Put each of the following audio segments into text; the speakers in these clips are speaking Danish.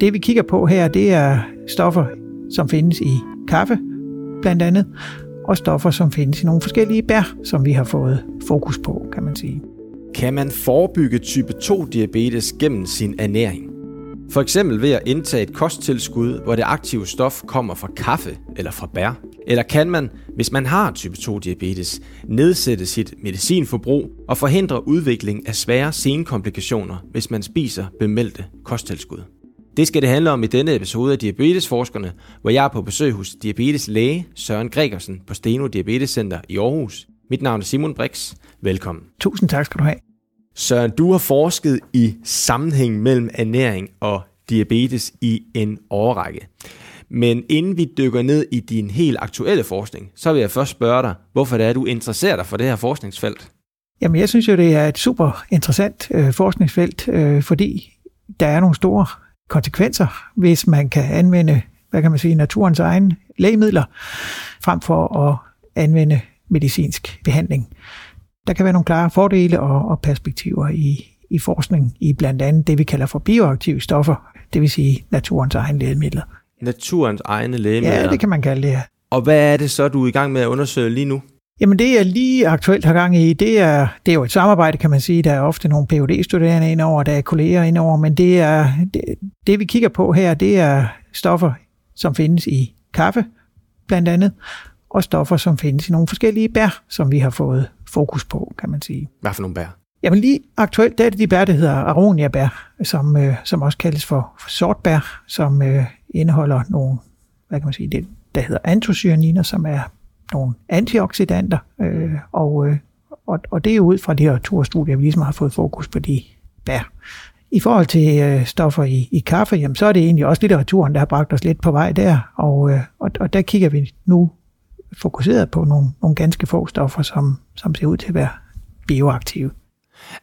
Det vi kigger på her, det er stoffer, som findes i kaffe, blandt andet, og stoffer, som findes i nogle forskellige bær, som vi har fået fokus på, kan man sige. Kan man forebygge type 2-diabetes gennem sin ernæring? For eksempel ved at indtage et kosttilskud, hvor det aktive stof kommer fra kaffe eller fra bær. Eller kan man, hvis man har type 2-diabetes, nedsætte sit medicinforbrug og forhindre udvikling af svære senkomplikationer, hvis man spiser bemeldte kosttilskud. Det skal det handle om i denne episode af Diabetesforskerne, hvor jeg er på besøg hos diabeteslæge Søren Gregersen på Steno Diabetescenter i Aarhus. Mit navn er Simon Brix. Velkommen. Tusind tak skal du have. Søren, du har forsket i sammenhæng mellem ernæring og diabetes i en årrække. Men inden vi dykker ned i din helt aktuelle forskning, så vil jeg først spørge dig, hvorfor det er, du interesserer dig for det her forskningsfelt? Jamen, jeg synes jo, det er et super interessant øh, forskningsfelt, øh, fordi der er nogle store konsekvenser, hvis man kan anvende, hvad kan man sige, naturens egne lægemidler, frem for at anvende medicinsk behandling. Der kan være nogle klare fordele og, og perspektiver i, i forskning i blandt andet det, vi kalder for bioaktive stoffer, det vil sige naturens egne lægemidler. Naturens egne lægemidler? Ja, det kan man kalde det. Og hvad er det så, du er i gang med at undersøge lige nu? Jamen det, jeg lige aktuelt har gang i, det er, det er jo et samarbejde, kan man sige. Der er ofte nogle phd studerende indover, der er kolleger indover, men det, er, det, det, vi kigger på her, det er stoffer, som findes i kaffe, blandt andet, og stoffer, som findes i nogle forskellige bær, som vi har fået fokus på, kan man sige. Hvad for nogle bær? Jamen lige aktuelt, der er det de bær, der hedder aronia-bær, som, øh, som også kaldes for, sortbær, som øh, indeholder nogle, hvad kan man sige, det, der hedder antocyaniner, som er nogle antioxidanter, øh, og, øh, og, og det er ud fra de her to studier, vi ligesom har fået fokus på de bær. I forhold til øh, stoffer i, i kaffe, jamen, så er det egentlig også litteraturen, der har bragt os lidt på vej der, og, øh, og, og der kigger vi nu fokuseret på nogle, nogle ganske få stoffer, som, som ser ud til at være bioaktive.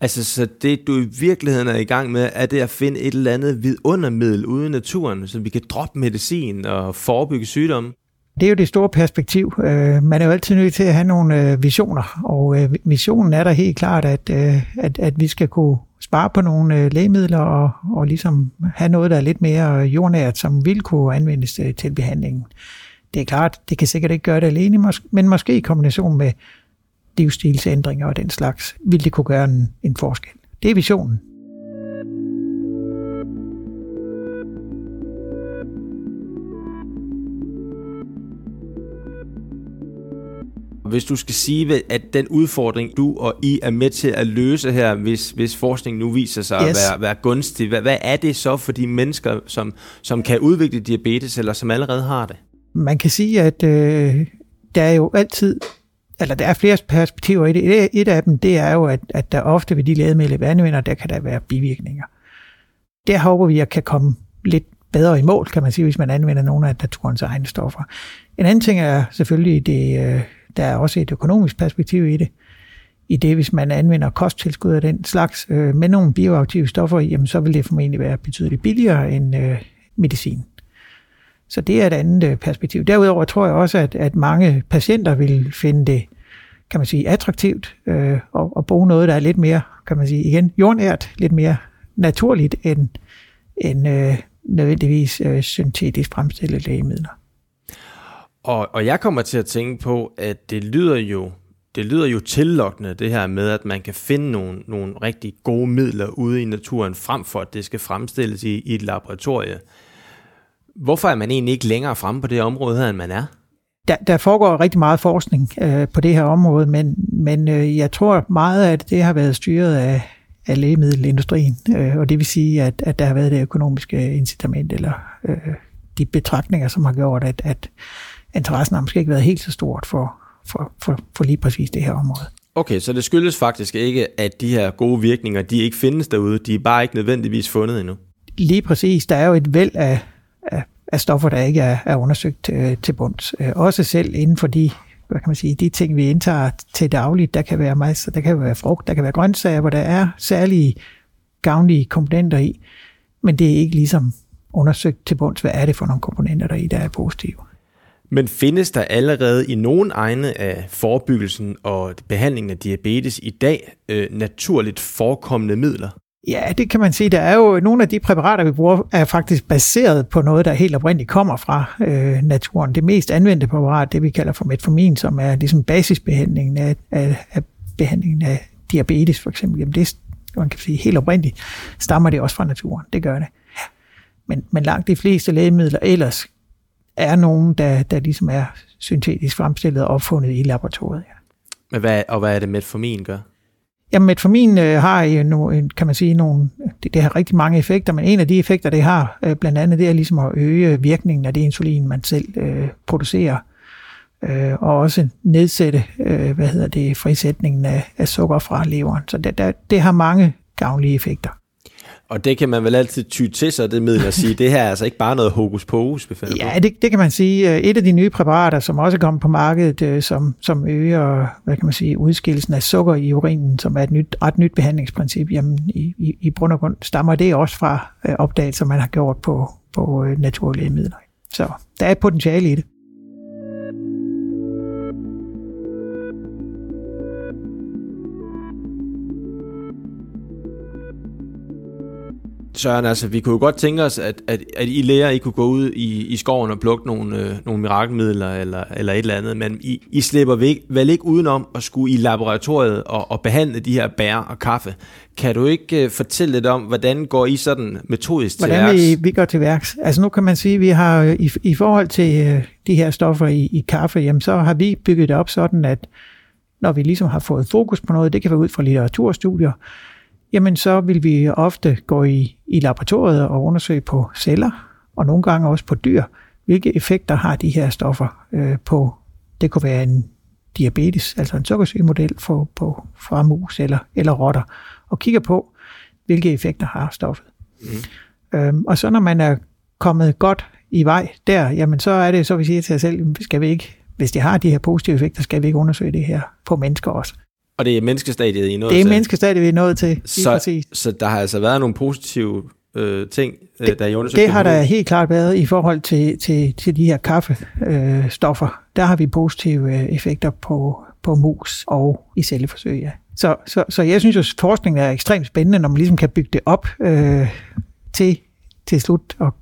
Altså, så det du i virkeligheden er i gang med, er det at finde et eller andet vidundermiddel ude i naturen, så vi kan droppe medicin og forebygge sygdomme? Det er jo det store perspektiv. Øh, man er jo altid nødt til at have nogle øh, visioner, og øh, visionen er der helt klart, at, at, at vi skal kunne spare på nogle lægemidler og, og ligesom have noget, der er lidt mere jordnært, som vil kunne anvendes til behandlingen. Det er klart, det kan sikkert ikke gøre det alene, men måske i kombination med livsstilsændringer og den slags, vil det kunne gøre en, en forskel. Det er visionen. Hvis du skal sige, at den udfordring, du og I er med til at løse her, hvis, hvis forskningen nu viser sig yes. at være, være gunstig, hvad, hvad er det så for de mennesker, som, som kan udvikle diabetes, eller som allerede har det? Man kan sige, at øh, der er jo altid, eller der er flere perspektiver i det. Et af dem, det er jo, at, at der ofte ved de lægemidler, vi anvender, der kan der være bivirkninger. Der håber vi, at kan komme lidt bedre i mål, kan man sige, hvis man anvender nogle af naturens egne stoffer. En anden ting er selvfølgelig det, øh, der er også et økonomisk perspektiv i det. I det, hvis man anvender kosttilskud af den slags øh, med nogle bioaktive stoffer, jamen, så vil det formentlig være betydeligt billigere end øh, medicin. Så det er et andet øh, perspektiv. Derudover tror jeg også, at, at mange patienter vil finde det, kan man sige, attraktivt øh, at, at bruge noget, der er lidt mere, kan man sige, igen, jordnært, lidt mere naturligt end, end øh, nødvendigvis øh, syntetisk fremstillede lægemidler. Og, og jeg kommer til at tænke på, at det lyder jo det lyder jo tillokkende, det her med, at man kan finde nogle, nogle rigtig gode midler ude i naturen, frem for at det skal fremstilles i, i et laboratorie. Hvorfor er man egentlig ikke længere fremme på det område her, end man er? Der, der foregår rigtig meget forskning øh, på det her område, men, men øh, jeg tror meget, at det har været styret af, af lægemiddelindustrien, øh, og det vil sige, at, at der har været det økonomiske incitament, eller øh, de betragtninger, som har gjort, at, at interessen har måske ikke været helt så stort for, for, for, for lige præcis det her område. Okay, så det skyldes faktisk ikke, at de her gode virkninger, de ikke findes derude, de er bare ikke nødvendigvis fundet endnu? Lige præcis, der er jo et væld af, af, af stoffer, der ikke er, er undersøgt til, øh, til bunds. Øh, også selv inden for de, hvad kan man sige, de ting, vi indtager til dagligt, der kan være masser, der kan være frugt, der kan være grøntsager, hvor der er særlige gavnlige komponenter i, men det er ikke ligesom undersøgt til bunds, hvad er det for nogle komponenter, der i, der er positive. Men findes der allerede i nogen egne af forebyggelsen og behandlingen af diabetes i dag øh, naturligt forekommende midler? Ja, det kan man sige. Der er jo nogle af de præparater, vi bruger, er faktisk baseret på noget, der helt oprindeligt kommer fra øh, naturen. Det mest anvendte præparat, det vi kalder for metformin, som er ligesom basisbehandlingen af, af, af behandlingen af diabetes for eksempel. Jamen det, man kan sige, helt oprindeligt stammer det også fra naturen. Det gør det. Men, men langt de fleste lægemidler ellers er nogen, der, der ligesom er syntetisk fremstillet og opfundet i laboratoriet. Ja. Men hvad, og hvad er det, metformin gør? Jamen, metformin øh, har jo no, kan man sige, nogle, det, det har rigtig mange effekter, men en af de effekter, det har, øh, blandt andet, det er ligesom at øge virkningen af det insulin, man selv øh, producerer, øh, og også nedsætte, øh, hvad hedder det, frisætningen af, af sukker fra leveren. Så det, der, det har mange gavnlige effekter. Og det kan man vel altid ty til sig, det middel at sige, det her er altså ikke bare noget hokus pokus, Ja, det, det kan man sige. Et af de nye præparater, som også kommer på markedet, øh, som, som øger, hvad kan man sige, udskillelsen af sukker i urinen, som er et nyt, ret nyt behandlingsprincip, jamen i, i, i bund og grund stammer det også fra øh, opdagelser, man har gjort på, på øh, naturlige midler. Så der er et potentiale i det. Søren, altså, vi kunne jo godt tænke os, at, at, at I lærer, I kunne gå ud i, i skoven og plukke nogle, øh, nogle mirakelmidler eller, eller et eller andet, men I, I slipper væk, vel ikke udenom at skulle i laboratoriet og, og behandle de her bær og kaffe. Kan du ikke øh, fortælle lidt om, hvordan går I sådan metodisk til hvordan værks? Hvordan vi, vi går til værks? Altså nu kan man sige, at vi har øh, i, i forhold til øh, de her stoffer i, i kaffe, jamen så har vi bygget det op sådan, at når vi ligesom har fået fokus på noget, det kan være ud fra litteraturstudier, jamen så vil vi ofte gå i, i laboratoriet og undersøge på celler, og nogle gange også på dyr, hvilke effekter har de her stoffer øh, på, det kunne være en diabetes, altså en sukkersygmodel for, på, fra mus eller, eller rotter, og kigger på, hvilke effekter har stoffet. Mm. Øhm, og så når man er kommet godt i vej der, jamen så er det så, vi siger til os selv, skal vi ikke, hvis de har de her positive effekter, skal vi ikke undersøge det her på mennesker også. Og det er menneskestadiet, I er nået Det er til. menneskestadiet, vi er nået til. Så, præcis. så der har altså været nogle positive øh, ting, øh, det, der I undersøgt? Det har der helt klart været i forhold til, til, til de her kaffestoffer. Øh, der har vi positive øh, effekter på, på mus og i celleforsøg, ja. Så, så, så jeg synes jo, at forskningen er ekstremt spændende, når man ligesom kan bygge det op øh, til, til slut og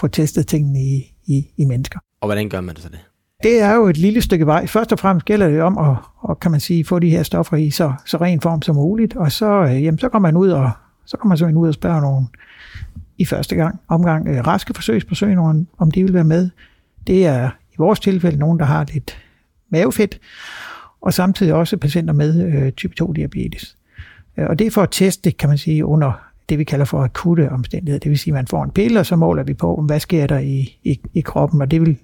få testet tingene i, i, i mennesker. Og hvordan gør man det så det? Det er jo et lille stykke vej. Først og fremmest gælder det om at, og kan man sige, få de her stoffer i så, så ren form som muligt, og så, øh, jamen, så kommer man ud og så kommer man så ud og spørge nogen i første gang, omgang øh, raske forsøgspersoner, om de vil være med. Det er i vores tilfælde nogen, der har lidt mavefedt, og samtidig også patienter med øh, type 2 diabetes. Øh, og det er for at teste, kan man sige, under det vi kalder for akutte omstændigheder. Det vil sige, at man får en pille, og så måler vi på, hvad sker der i, i, i kroppen, og det vil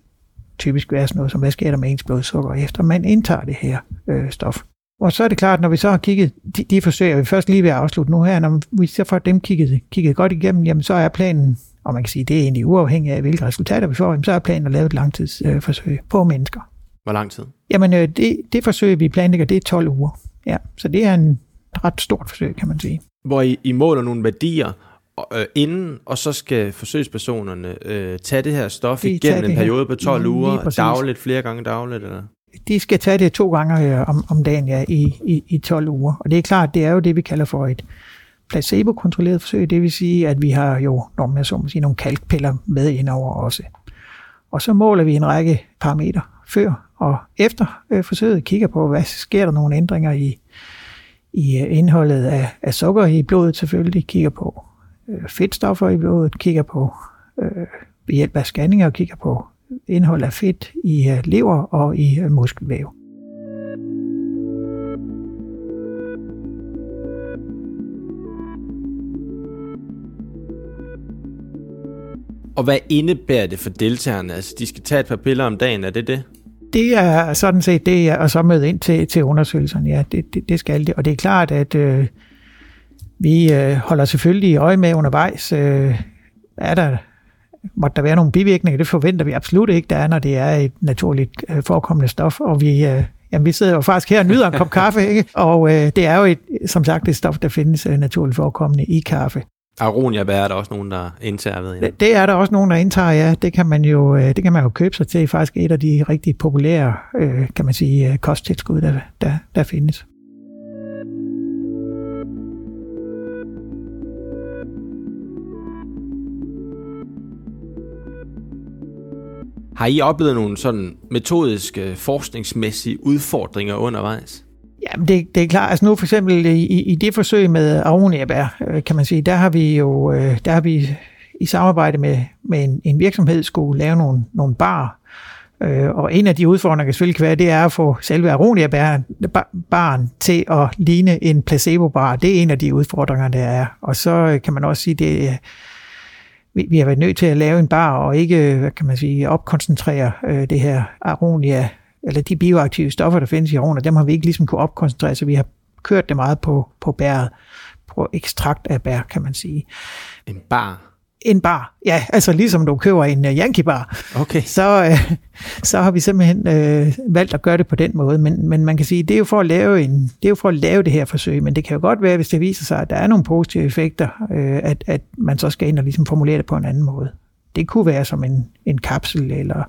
typisk være sådan noget som, hvad sker der med ens blodsukker, efter man indtager det her øh, stof. Og så er det klart, når vi så har kigget, de, de forsøger vi først lige ved at afslutte nu her, når vi så får dem kigget, kigget godt igennem, jamen så er planen, og man kan sige, det er egentlig uafhængigt af, hvilke resultater vi får, jamen så er planen at lave et langtidsforsøg øh, på mennesker. Hvor lang tid? Jamen øh, det, det forsøg, vi planlægger, det er 12 uger. Ja, så det er en ret stort forsøg, kan man sige. Hvor I, I måler nogle værdier, øh, inden, og så skal forsøgspersonerne øh, tage det her stof de igennem en periode på 12 mm, uger, dagligt, flere gange dagligt? Eller? De skal tage det to gange øh, om, om dagen ja, i, i, i 12 uger. Og det er klart, det er jo det, vi kalder for et placebo-kontrolleret forsøg. Det vil sige, at vi har jo når man så må sige, nogle kalkpiller med indover også. Og så måler vi en række parametre før og efter øh, forsøget, kigger på, hvad sker der nogle ændringer i, i øh, indholdet af, af sukker i blodet selvfølgelig, kigger på fedtstoffer i blodet, kigger på øh, ved hjælp af scanninger og kigger på indhold af fedt i øh, lever og i øh, muskelvæv. Og hvad indebærer det for deltagerne? Altså, de skal tage et par piller om dagen, er det det? Det er sådan set det, og så møde ind til, til undersøgelserne, ja, det, det, det skal det. Og det er klart, at øh, vi øh, holder selvfølgelig øje med undervejs. Øh, er der, måtte der være nogle bivirkninger? Det forventer vi absolut ikke, der er, når det er et naturligt øh, forekommende stof. Og vi, øh, jamen, vi sidder jo faktisk her og nyder en kop kaffe, ikke? og øh, det er jo et, som sagt et stof, der findes øh, naturligt forekommende i kaffe. Aronia, er der også nogen, der indtager ved? Det, det er der også nogen, der indtager, ja. Det kan man jo, øh, det kan man jo købe sig til. Faktisk et af de rigtig populære, øh, kan man sige, øh, kosttilskud, der, der, der findes. Har I oplevet nogle sådan metodiske, forskningsmæssige udfordringer undervejs? Jamen, det, det er klart. Altså nu for eksempel i, i det forsøg med aroniabær, øh, kan man sige, der har vi jo øh, der har vi i samarbejde med, med en, en virksomhed skulle lave nogle, nogle bar. Øh, og en af de udfordringer, der selvfølgelig kan være, det er at få selve aronia-baren til at ligne en placebo-bar. Det er en af de udfordringer, der er. Og så øh, kan man også sige, det vi, vi har været nødt til at lave en bar og ikke, hvad kan man sige, opkoncentrere øh, det her aronia, eller de bioaktive stoffer, der findes i aronia, dem har vi ikke ligesom kunne opkoncentrere, så vi har kørt det meget på, på bæret, på ekstrakt af bær, kan man sige. En bar? En bar, ja, altså ligesom du køber en uh, Yankee bar, okay. så, uh, så har vi simpelthen uh, valgt at gøre det på den måde. Men, men man kan sige, det er jo for at lave en, det er jo for at lave det her forsøg, men det kan jo godt være, hvis det viser sig, at der er nogle positive effekter, uh, at, at man så skal ind og ligesom formulere det på en anden måde. Det kunne være som en, en kapsel eller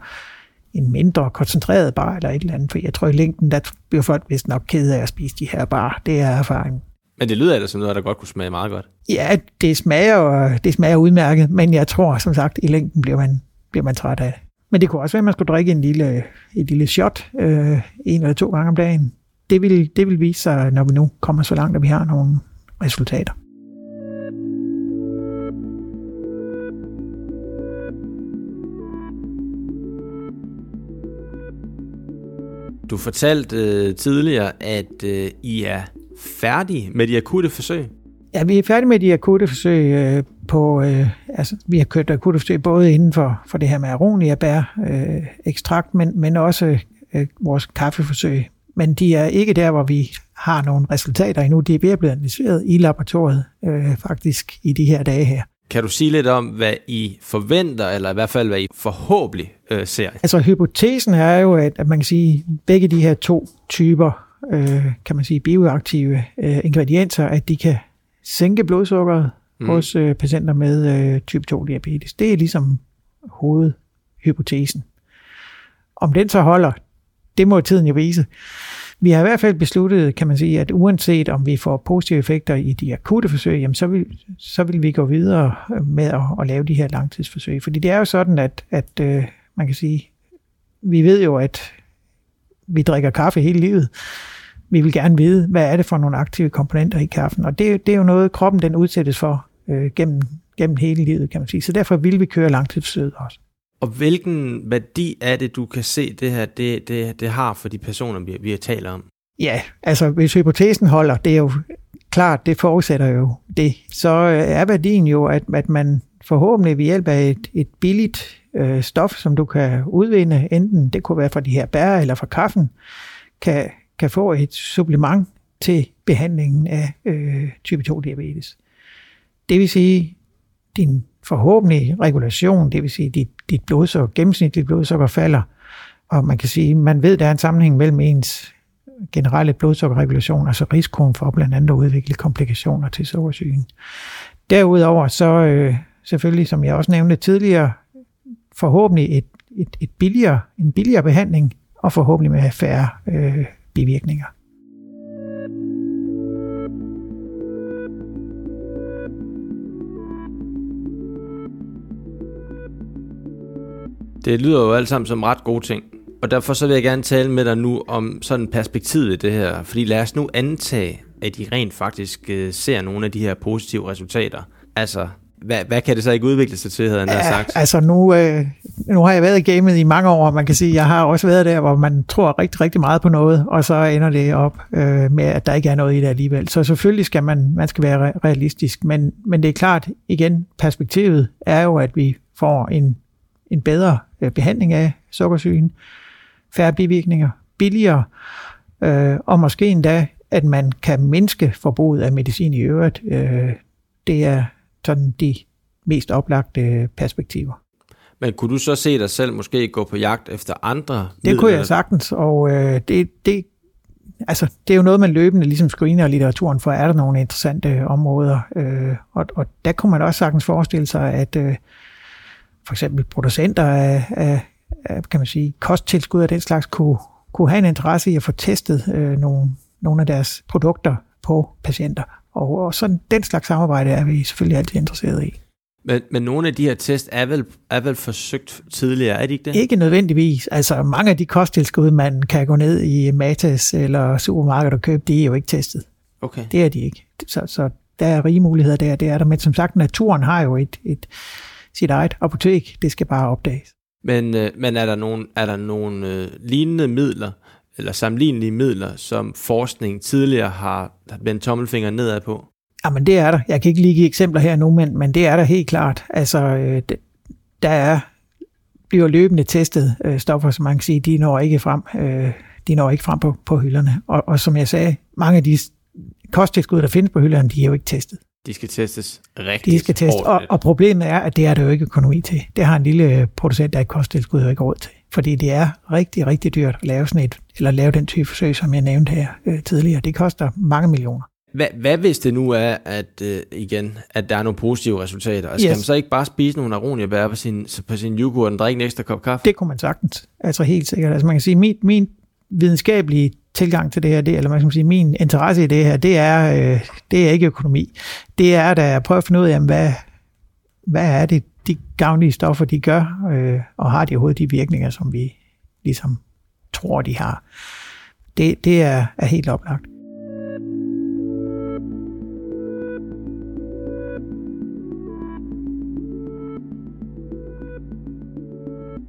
en mindre koncentreret bar eller et eller andet, for jeg tror i længden, der bliver folk vist nok ked af at spise de her bar. Det er erfaring. Men det lyder altså som noget, der godt kunne smage meget godt. Ja, det smager, det smager udmærket, men jeg tror som sagt, i længden bliver man, bliver man træt af det. Men det kunne også være, at man skulle drikke en lille, et lille shot øh, en eller to gange om dagen. Det vil, det vil vise sig, når vi nu kommer så langt, at vi har nogle resultater. Du fortalte øh, tidligere, at øh, I er færdige med de akutte forsøg? Ja, vi er færdige med de akutte forsøg øh, på, øh, altså vi har kørt akutte forsøg både inden for, for det her med aronia bær øh, ekstrakt, men, men også øh, vores kaffeforsøg. Men de er ikke der, hvor vi har nogle resultater endnu. De er blive analyseret i laboratoriet øh, faktisk i de her dage her. Kan du sige lidt om, hvad I forventer, eller i hvert fald, hvad I forhåbentlig øh, ser? Altså, hypotesen er jo, at, at man kan sige, at begge de her to typer, øh, kan man sige, bioaktive øh, ingredienser, at de kan sænke blodsukkeret mm. hos øh, patienter med øh, type 2 diabetes. Det er ligesom hovedhypotesen. Om den så holder, det må tiden jo vise. Vi har i hvert fald besluttet, kan man sige, at uanset om vi får positive effekter i de akutte forsøg, jamen så, vil, så vil vi gå videre med at, at lave de her langtidsforsøg. Fordi det er jo sådan, at, at øh, man kan sige, vi ved jo, at vi drikker kaffe hele livet. Vi vil gerne vide, hvad er det for nogle aktive komponenter i kaffen, og det, det er jo noget, kroppen den udsættes for øh, gennem, gennem hele livet, kan man sige. Så derfor vil vi køre langtidsforsøget også. Og hvilken værdi er det, du kan se, det her det, det, det har for de personer, vi, vi talt om? Ja, altså hvis hypotesen holder, det er jo klart, det forudsætter jo det. Så øh, er værdien jo, at, at man forhåbentlig ved hjælp af et, et billigt øh, stof, som du kan udvinde, enten det kunne være fra de her bær eller fra kaffen, kan, kan få et supplement til behandlingen af øh, type 2 diabetes. Det vil sige, din forhåbentlig regulation, det vil sige, dit, dit blodsukker, gennemsnitligt blodsukker falder, og man kan sige, man ved, der er en sammenhæng mellem ens generelle blodsukkerregulation, altså risikoen for blandt andet at udvikle komplikationer til sukkersygen. Derudover så øh, selvfølgelig, som jeg også nævnte tidligere, forhåbentlig et, et, et billigere, en billigere behandling, og forhåbentlig med færre øh, bivirkninger. Det lyder jo alt sammen som ret gode ting. Og derfor så vil jeg gerne tale med dig nu om sådan perspektivet i det her. Fordi lad os nu antage, at I rent faktisk øh, ser nogle af de her positive resultater. Altså, hvad, hvad kan det så ikke udvikle sig til, havde han ja, sagt? Altså nu, øh, nu har jeg været i gamet i mange år, man kan sige, jeg har også været der, hvor man tror rigtig, rigtig meget på noget, og så ender det op øh, med, at der ikke er noget i det alligevel. Så selvfølgelig skal man, man skal være realistisk, men, men det er klart, igen, perspektivet er jo, at vi får en, en bedre øh, behandling af sukkersygen, færre bivirkninger, billigere, øh, og måske endda, at man kan mindske forbruget af medicin i øvrigt. Øh, det er sådan de mest oplagte perspektiver. Men kunne du så se dig selv måske gå på jagt efter andre Det kunne jeg sagtens, og øh, det, det, altså, det er jo noget, man løbende ligesom screener litteraturen for, er der nogle interessante områder. Øh, og, og der kunne man også sagtens forestille sig, at øh, for eksempel producenter af, af, af kan man sige, kosttilskud af den slags kunne, kunne have en interesse i at få testet øh, nogle, nogle af deres produkter på patienter. Og, og sådan den slags samarbejde er vi selvfølgelig altid interesseret i. Men, men nogle af de her test er vel, er vel forsøgt tidligere, er de ikke det? Ikke nødvendigvis. Altså mange af de kosttilskud, man kan gå ned i Matas eller supermarkedet og købe, de er jo ikke testet. Okay. Det er de ikke. Så, så der er rige muligheder der, det er der. Men som sagt, naturen har jo et, et sit eget apotek. Det skal bare opdages. Men, øh, men er der nogle, er der nogle øh, lignende midler, eller sammenlignelige midler, som forskning tidligere har vendt tommelfingeren nedad på? Jamen det er der. Jeg kan ikke lige give eksempler her nu, men, men det er der helt klart. Altså, øh, der er, bliver løbende testet øh, stoffer, som man kan sige, de når ikke frem, øh, de når ikke frem på, på hylderne. Og, og som jeg sagde, mange af de kosttilskud, der findes på hylderne, de er jo ikke testet. De skal testes rigtig De skal testes, og, og problemet er, at det er der jo ikke økonomi til. Det har en lille producent af et kosttilskud jo ikke råd til. Fordi det er rigtig, rigtig dyrt at lave sådan et, eller lave den type forsøg, som jeg nævnte her øh, tidligere. Det koster mange millioner. Hvad, hvad hvis det nu er, at øh, igen, at der er nogle positive resultater? Altså, yes. Skal man så ikke bare spise nogle aroniabær på sin, på sin yoghurt og drikke en ekstra kop kaffe? Det kunne man sagtens. Altså helt sikkert. Altså man kan sige, min, min videnskabelige tilgang til det her, det, eller man kan sige, min interesse i det her, det er, øh, det er ikke økonomi. Det er, da jeg prøver at finde ud af, hvad, hvad er det, de gavnlige stoffer, de gør, øh, og har de overhovedet de virkninger, som vi ligesom tror, de har. Det, det er, er helt oplagt.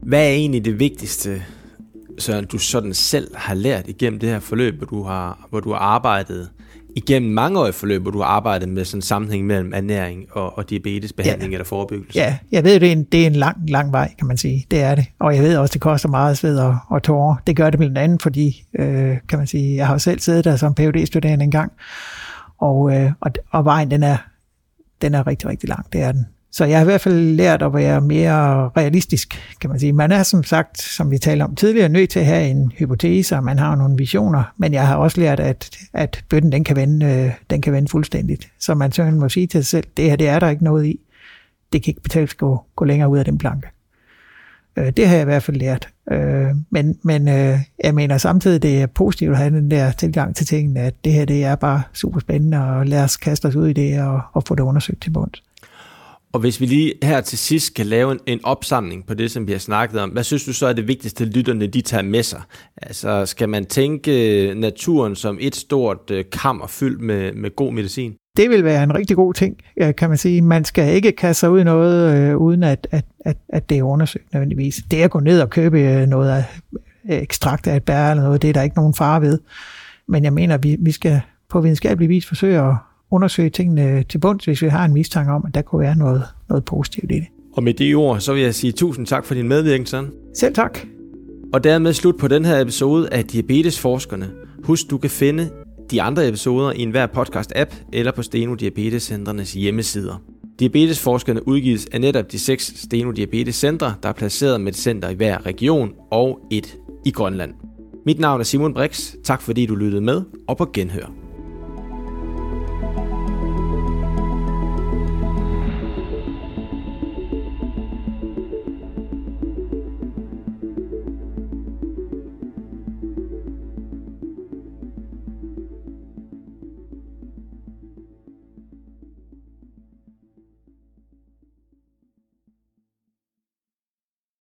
Hvad er egentlig det vigtigste, Søren, du sådan selv har lært igennem det her forløb, hvor du har, hvor du har arbejdet igennem mange år forløb, hvor du har arbejdet med sådan en sammenhæng mellem ernæring og, og diabetesbehandling ja. eller forebyggelse? Ja, jeg ved, det er, en, det er en lang, lang vej, kan man sige. Det er det. Og jeg ved også, det koster meget sved og, og tårer. Det gør det blandt andet, fordi, øh, kan man sige, jeg har selv siddet der som phd studerende en gang, og, øh, og, og vejen, den er, den er rigtig, rigtig lang. Det er den. Så jeg har i hvert fald lært at være mere realistisk, kan man sige. Man er som sagt, som vi talte om tidligere, nødt til at have en hypotese, og man har nogle visioner, men jeg har også lært, at, at bøtten den kan, vende, øh, den kan vende fuldstændigt. Så man så må sige til sig selv, det her det er der ikke noget i. Det kan ikke betales gå, gå længere ud af den planke. Øh, det har jeg i hvert fald lært. Øh, men men øh, jeg mener samtidig, det er positivt at have den der tilgang til tingene, at det her det er bare super spændende, og lad os kaste os ud i det og, og få det undersøgt til bunds. Og hvis vi lige her til sidst kan lave en, en opsamling på det, som vi har snakket om, hvad synes du så er det vigtigste, lytterne de tager med sig? Altså, skal man tænke øh, naturen som et stort øh, kammer fyldt med, med god medicin? Det vil være en rigtig god ting, kan man sige. Man skal ikke kaste sig ud i noget, øh, uden at, at, at, at det er undersøgt nødvendigvis. Det at gå ned og købe øh, noget af ekstrakt af et bær eller noget, det er der ikke nogen fare ved. Men jeg mener, vi, vi skal på videnskabelig vis forsøge at, undersøge tingene til bunds, hvis vi har en mistanke om, at der kunne være noget, noget positivt i det. Og med de ord, så vil jeg sige tusind tak for din medvirken, Søren. Selv tak. Og dermed slut på den her episode af Diabetesforskerne. Husk, du kan finde de andre episoder i enhver podcast-app eller på Steno Diabetescentrenes hjemmesider. Diabetesforskerne udgives af netop de seks Steno Diabetes Centre, der er placeret med et center i hver region og et i Grønland. Mit navn er Simon Brix. Tak fordi du lyttede med, og på genhør.